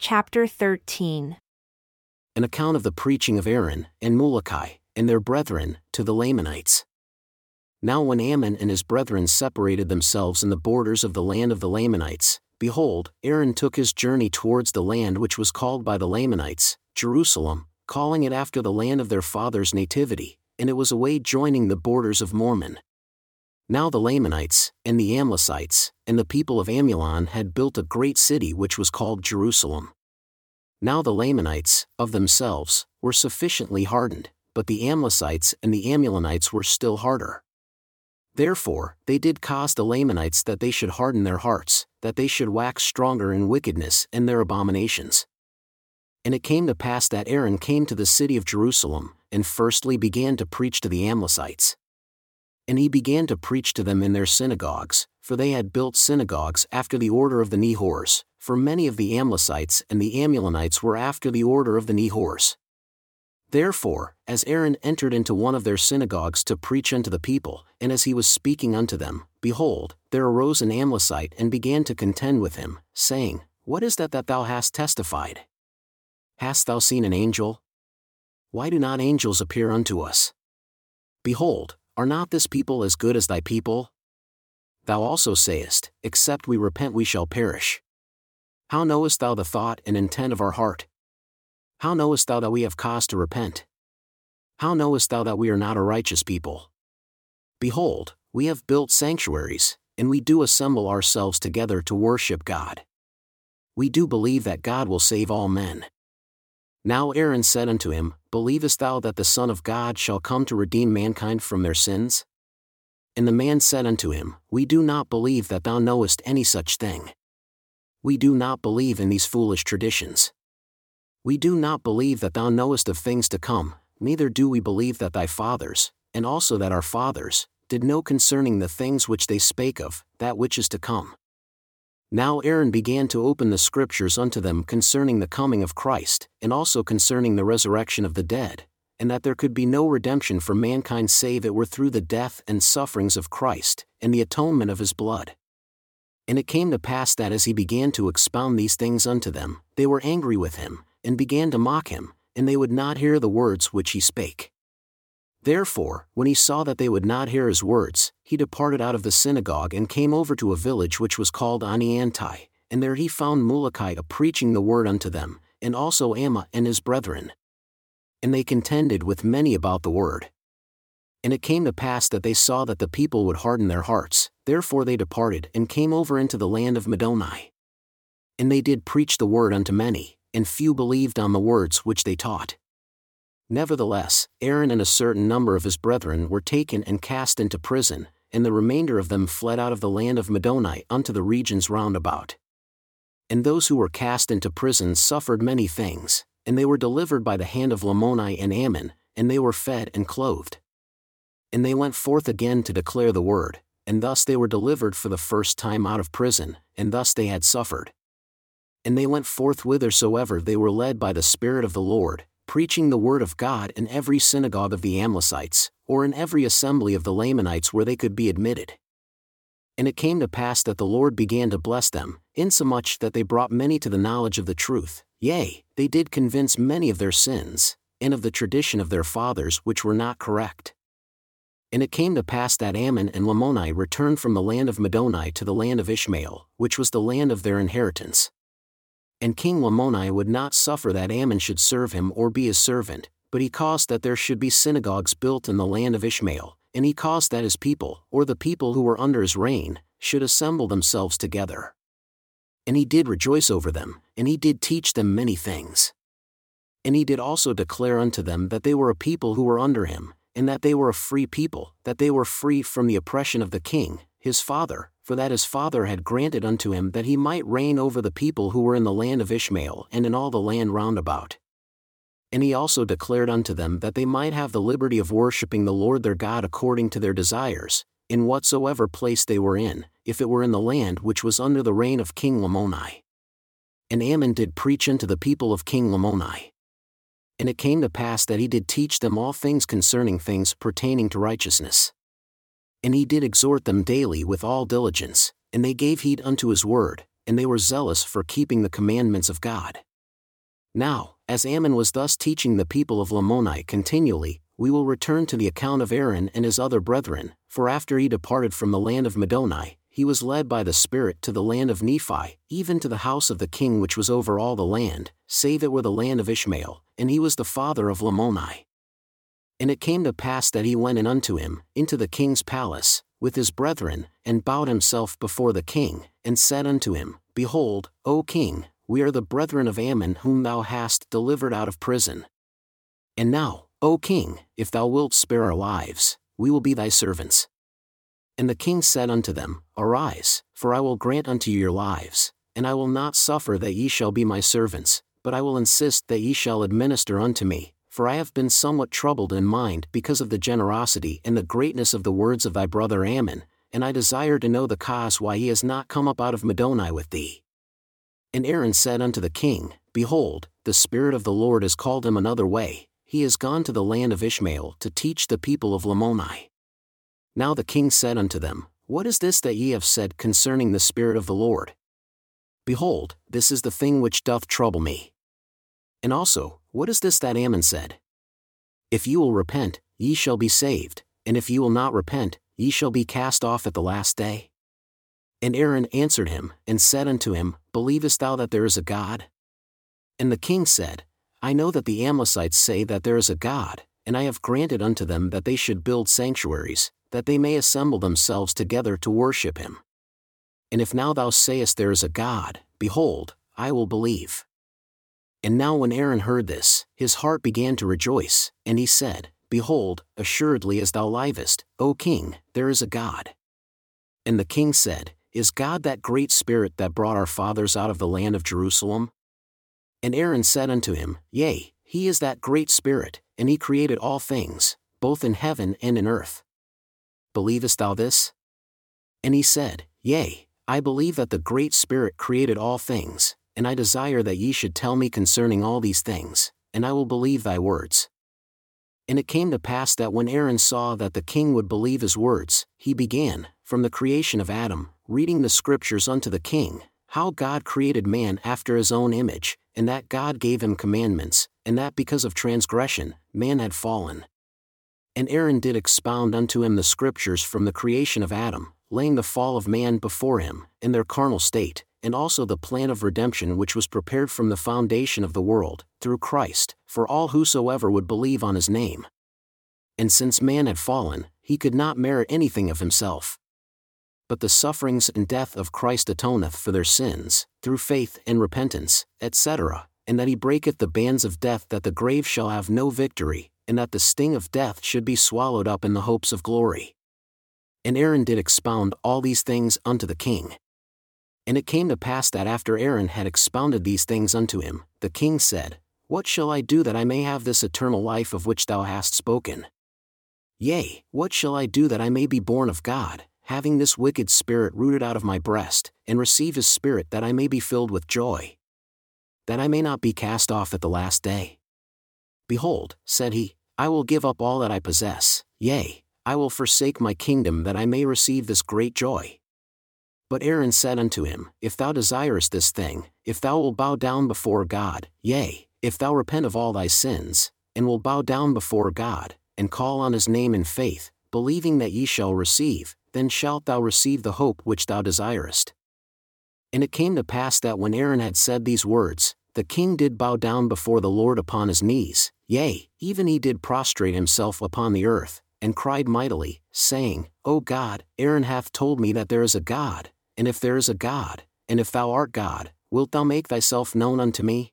Chapter 13 An account of the preaching of Aaron, and Muloki, and their brethren, to the Lamanites. Now when Ammon and his brethren separated themselves in the borders of the land of the Lamanites, behold, Aaron took his journey towards the land which was called by the Lamanites, Jerusalem, calling it after the land of their father's nativity, and it was away joining the borders of Mormon. Now the Lamanites, and the Amlicites, and the people of Amulon had built a great city which was called Jerusalem. Now the Lamanites, of themselves, were sufficiently hardened, but the Amlicites and the Amulonites were still harder. Therefore, they did cause the Lamanites that they should harden their hearts, that they should wax stronger in wickedness and their abominations. And it came to pass that Aaron came to the city of Jerusalem, and firstly began to preach to the Amlicites. And he began to preach to them in their synagogues, for they had built synagogues after the order of the Nehors, for many of the Amlicites and the Amulonites were after the order of the Nehors. Therefore, as Aaron entered into one of their synagogues to preach unto the people, and as he was speaking unto them, behold, there arose an Amlicite and began to contend with him, saying, What is that that thou hast testified? Hast thou seen an angel? Why do not angels appear unto us? Behold, are not this people as good as thy people? Thou also sayest, Except we repent we shall perish. How knowest thou the thought and intent of our heart? How knowest thou that we have cause to repent? How knowest thou that we are not a righteous people? Behold, we have built sanctuaries, and we do assemble ourselves together to worship God. We do believe that God will save all men. Now Aaron said unto him, Believest thou that the Son of God shall come to redeem mankind from their sins? And the man said unto him, We do not believe that thou knowest any such thing. We do not believe in these foolish traditions. We do not believe that thou knowest of things to come, neither do we believe that thy fathers, and also that our fathers, did know concerning the things which they spake of, that which is to come. Now Aaron began to open the scriptures unto them concerning the coming of Christ, and also concerning the resurrection of the dead, and that there could be no redemption for mankind save it were through the death and sufferings of Christ, and the atonement of his blood. And it came to pass that as he began to expound these things unto them, they were angry with him, and began to mock him, and they would not hear the words which he spake. Therefore, when he saw that they would not hear his words, he departed out of the synagogue and came over to a village which was called Ani-Anti, and there he found Muloki a preaching the word unto them, and also Ammah and his brethren. And they contended with many about the word. And it came to pass that they saw that the people would harden their hearts, therefore they departed and came over into the land of Middoni. And they did preach the word unto many, and few believed on the words which they taught. Nevertheless, Aaron and a certain number of his brethren were taken and cast into prison, and the remainder of them fled out of the land of Middoni unto the regions round about. And those who were cast into prison suffered many things, and they were delivered by the hand of Lamoni and Ammon, and they were fed and clothed. And they went forth again to declare the word, and thus they were delivered for the first time out of prison, and thus they had suffered. And they went forth whithersoever they were led by the Spirit of the Lord, preaching the word of God in every synagogue of the Amlicites, or in every assembly of the Lamanites where they could be admitted. And it came to pass that the Lord began to bless them, insomuch that they brought many to the knowledge of the truth, yea, they did convince many of their sins, and of the tradition of their fathers which were not correct. And it came to pass that Ammon and Lamoni returned from the land of Middoni to the land of Ishmael, which was the land of their inheritance. And King Lamoni would not suffer that Ammon should serve him or be his servant, but he caused that there should be synagogues built in the land of Ishmael, and he caused that his people, or the people who were under his reign, should assemble themselves together. And he did rejoice over them, and he did teach them many things. And he did also declare unto them that they were a people who were under him, and that they were a free people, that they were free from the oppression of the king, his father, for that his father had granted unto him that he might reign over the people who were in the land of Ishmael and in all the land round about. And he also declared unto them that they might have the liberty of worshipping the Lord their God according to their desires, in whatsoever place they were in, if it were in the land which was under the reign of King Lamoni. And Ammon did preach unto the people of King Lamoni. And it came to pass that he did teach them all things concerning things pertaining to righteousness. And he did exhort them daily with all diligence, and they gave heed unto his word, and they were zealous for keeping the commandments of God. Now, as Ammon was thus teaching the people of Lamoni continually, we will return to the account of Aaron and his other brethren, for after he departed from the land of Middoni, he was led by the Spirit to the land of Nephi, even to the house of the king which was over all the land, save it were the land of Ishmael, and he was the father of Lamoni. And it came to pass that he went in unto him, into the king's palace, with his brethren, and bowed himself before the king, and said unto him, Behold, O king, we are the brethren of Ammon whom thou hast delivered out of prison. And now, O king, if thou wilt spare our lives, we will be thy servants. And the king said unto them, Arise, for I will grant unto you your lives, and I will not suffer that ye shall be my servants, but I will insist that ye shall administer unto me, for I have been somewhat troubled in mind because of the generosity and the greatness of the words of thy brother Ammon, and I desire to know the cause why he has not come up out of Middoni with thee. And Aaron said unto the king, Behold, the Spirit of the Lord has called him another way, he is gone to the land of Ishmael to teach the people of Lamoni. Now the king said unto them, What is this that ye have said concerning the Spirit of the Lord? Behold, this is the thing which doth trouble me. And also, what is this that Ammon said? If ye will repent, ye shall be saved, and if ye will not repent, ye shall be cast off at the last day. And Aaron answered him, and said unto him, Believest thou that there is a God? And the king said, I know that the Amlicites say that there is a God, and I have granted unto them that they should build sanctuaries, that they may assemble themselves together to worship him. And if now thou sayest there is a God, behold, I will believe. And now when Aaron heard this, his heart began to rejoice, and he said, Behold, assuredly as thou livest, O king, there is a God. And the king said, Is God that great spirit that brought our fathers out of the land of Jerusalem? And Aaron said unto him, Yea, he is that great spirit, and he created all things, both in heaven and in earth. Believest thou this? And he said, Yea, I believe that the great spirit created all things, and I desire that ye should tell me concerning all these things, and I will believe thy words. And it came to pass that when Aaron saw that the king would believe his words, he began, from the creation of Adam, reading the scriptures unto the king, how God created man after his own image, and that God gave him commandments, and that because of transgression, man had fallen. And Aaron did expound unto him the scriptures from the creation of Adam, laying the fall of man before him, in their carnal state, and also the plan of redemption which was prepared from the foundation of the world, through Christ, for all whosoever would believe on his name. And since man had fallen, he could not merit anything of himself. But the sufferings and death of Christ atoneth for their sins, through faith and repentance, etc., and that he breaketh the bands of death that the grave shall have no victory, and that the sting of death should be swallowed up in the hopes of glory. And Aaron did expound all these things unto the king. And it came to pass that after Aaron had expounded these things unto him, the king said, What shall I do that I may have this eternal life of which thou hast spoken? Yea, what shall I do that I may be born of God, having this wicked spirit rooted out of my breast, and receive his spirit that I may be filled with joy? That I may not be cast off at the last day. Behold, said he, I will give up all that I possess, yea, I will forsake my kingdom that I may receive this great joy. But Aaron said unto him, If thou desirest this thing, if thou wilt bow down before God, yea, if thou repent of all thy sins, and will bow down before God, and call on his name in faith, believing that ye shall receive, then shalt thou receive the hope which thou desirest. And it came to pass that when Aaron had said these words, the king did bow down before the Lord upon his knees, yea, even he did prostrate himself upon the earth, and cried mightily, saying, O God, Aaron hath told me that there is a God, and if there is a God, and if thou art God, wilt thou make thyself known unto me?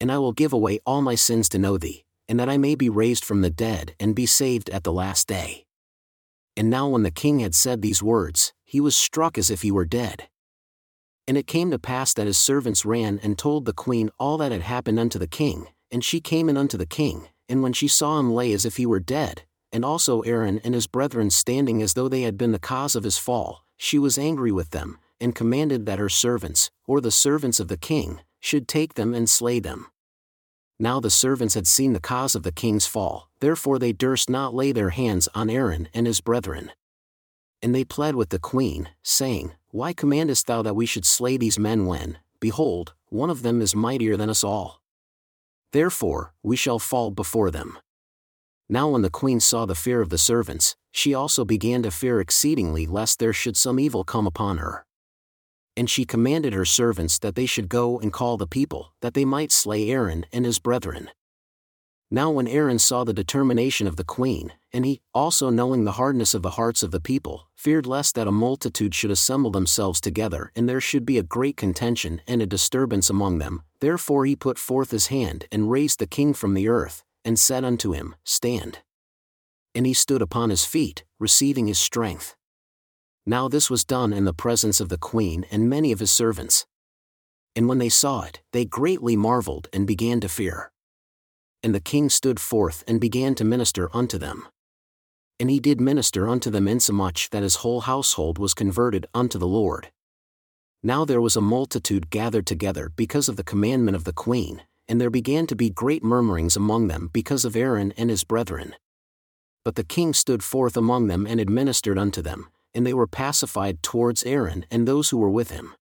And I will give away all my sins to know thee, and that I may be raised from the dead and be saved at the last day. And now when the king had said these words, he was struck as if he were dead. And it came to pass that his servants ran and told the queen all that had happened unto the king, and she came in unto the king, and when she saw him lay as if he were dead, and also Aaron and his brethren standing as though they had been the cause of his fall, she was angry with them, and commanded that her servants, or the servants of the king, should take them and slay them. Now the servants had seen the cause of the king's fall, therefore they durst not lay their hands on Aaron and his brethren. And they pled with the queen, saying, Why commandest thou that we should slay these men when, behold, one of them is mightier than us all? Therefore, we shall fall before them. Now, when the queen saw the fear of the servants, she also began to fear exceedingly lest there should some evil come upon her. And she commanded her servants that they should go and call the people, that they might slay Aaron and his brethren. Now, when Aaron saw the determination of the queen, and he, also knowing the hardness of the hearts of the people, feared lest that a multitude should assemble themselves together and there should be a great contention and a disturbance among them, therefore he put forth his hand and raised the king from the earth, and said unto him, Stand. And he stood upon his feet, receiving his strength. Now this was done in the presence of the queen and many of his servants. And when they saw it, they greatly marveled and began to fear and the king stood forth and began to minister unto them. And he did minister unto them insomuch that his whole household was converted unto the Lord. Now there was a multitude gathered together because of the commandment of the queen, and there began to be great murmurings among them because of Aaron and his brethren. But the king stood forth among them and administered unto them, and they were pacified towards Aaron and those who were with him.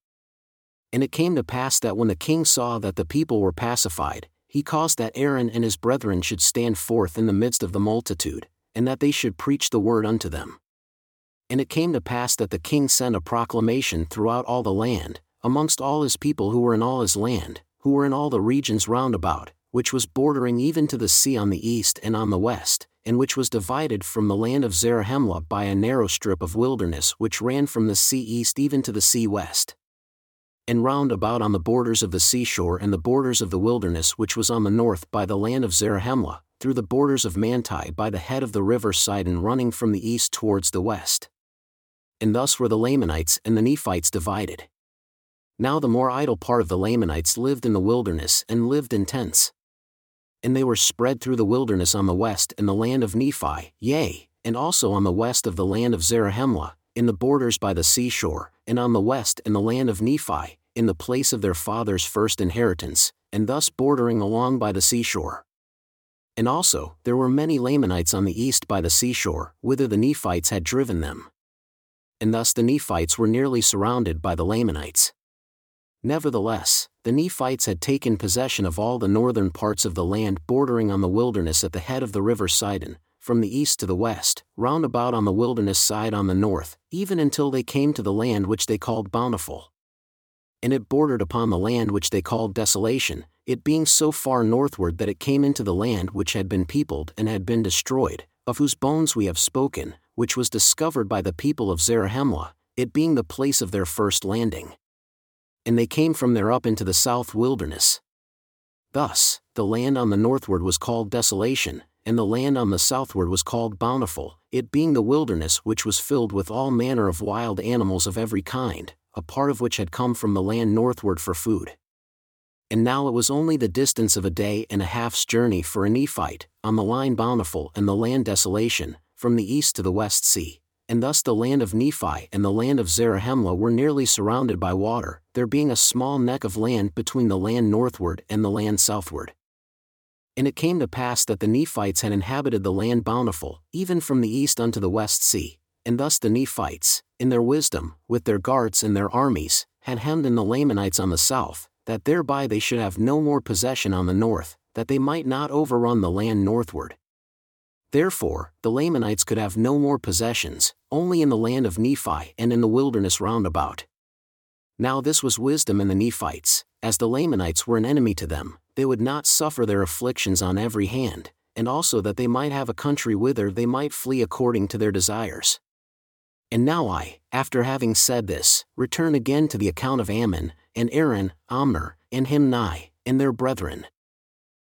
And it came to pass that when the king saw that the people were pacified, he caused that Aaron and his brethren should stand forth in the midst of the multitude, and that they should preach the word unto them. And it came to pass that the king sent a proclamation throughout all the land, amongst all his people who were in all his land, who were in all the regions round about, which was bordering even to the sea on the east and on the west, and which was divided from the land of Zarahemla by a narrow strip of wilderness which ran from the sea east even to the sea west and round about on the borders of the seashore and the borders of the wilderness which was on the north by the land of Zarahemla, through the borders of Manti by the head of the river Sidon running from the east towards the west. And thus were the Lamanites and the Nephites divided. Now the more idle part of the Lamanites lived in the wilderness and lived in tents. And they were spread through the wilderness on the west in the land of Nephi, yea, and also on the west of the land of Zarahemla, in the borders by the seashore, and on the west in the land of Nephi, in the place of their father's first inheritance, and thus bordering along by the seashore. And also, there were many Lamanites on the east by the seashore, whither the Nephites had driven them. And thus the Nephites were nearly surrounded by the Lamanites. Nevertheless, the Nephites had taken possession of all the northern parts of the land bordering on the wilderness at the head of the river Sidon, from the east to the west, round about on the wilderness side on the north, even until they came to the land which they called Bountiful. And it bordered upon the land which they called Desolation, it being so far northward that it came into the land which had been peopled and had been destroyed, of whose bones we have spoken, which was discovered by the people of Zarahemla, it being the place of their first landing. And they came from there up into the south wilderness. Thus, the land on the northward was called Desolation, and the land on the southward was called Bountiful, it being the wilderness which was filled with all manner of wild animals of every kind, a part of which had come from the land northward for food. And now it was only the distance of a day and a half's journey for a Nephite, on the line Bountiful and the land Desolation, from the east to the west sea, and thus the land of Nephi and the land of Zarahemla were nearly surrounded by water, there being a small neck of land between the land northward and the land southward. And it came to pass that the Nephites had inhabited the land bountiful, even from the east unto the west sea, and thus the Nephites, in their wisdom, with their guards and their armies, had hemmed in the Lamanites on the south, that thereby they should have no more possession on the north, that they might not overrun the land northward. Therefore, the Lamanites could have no more possessions, only in the land of Nephi and in the wilderness round about. Now this was wisdom in the Nephites, as the Lamanites were an enemy to them, they would not suffer their afflictions on every hand, and also that they might have a country whither they might flee according to their desires. And now I, after having said this, return again to the account of Ammon, and Aaron, Omner, and Himni, and their brethren.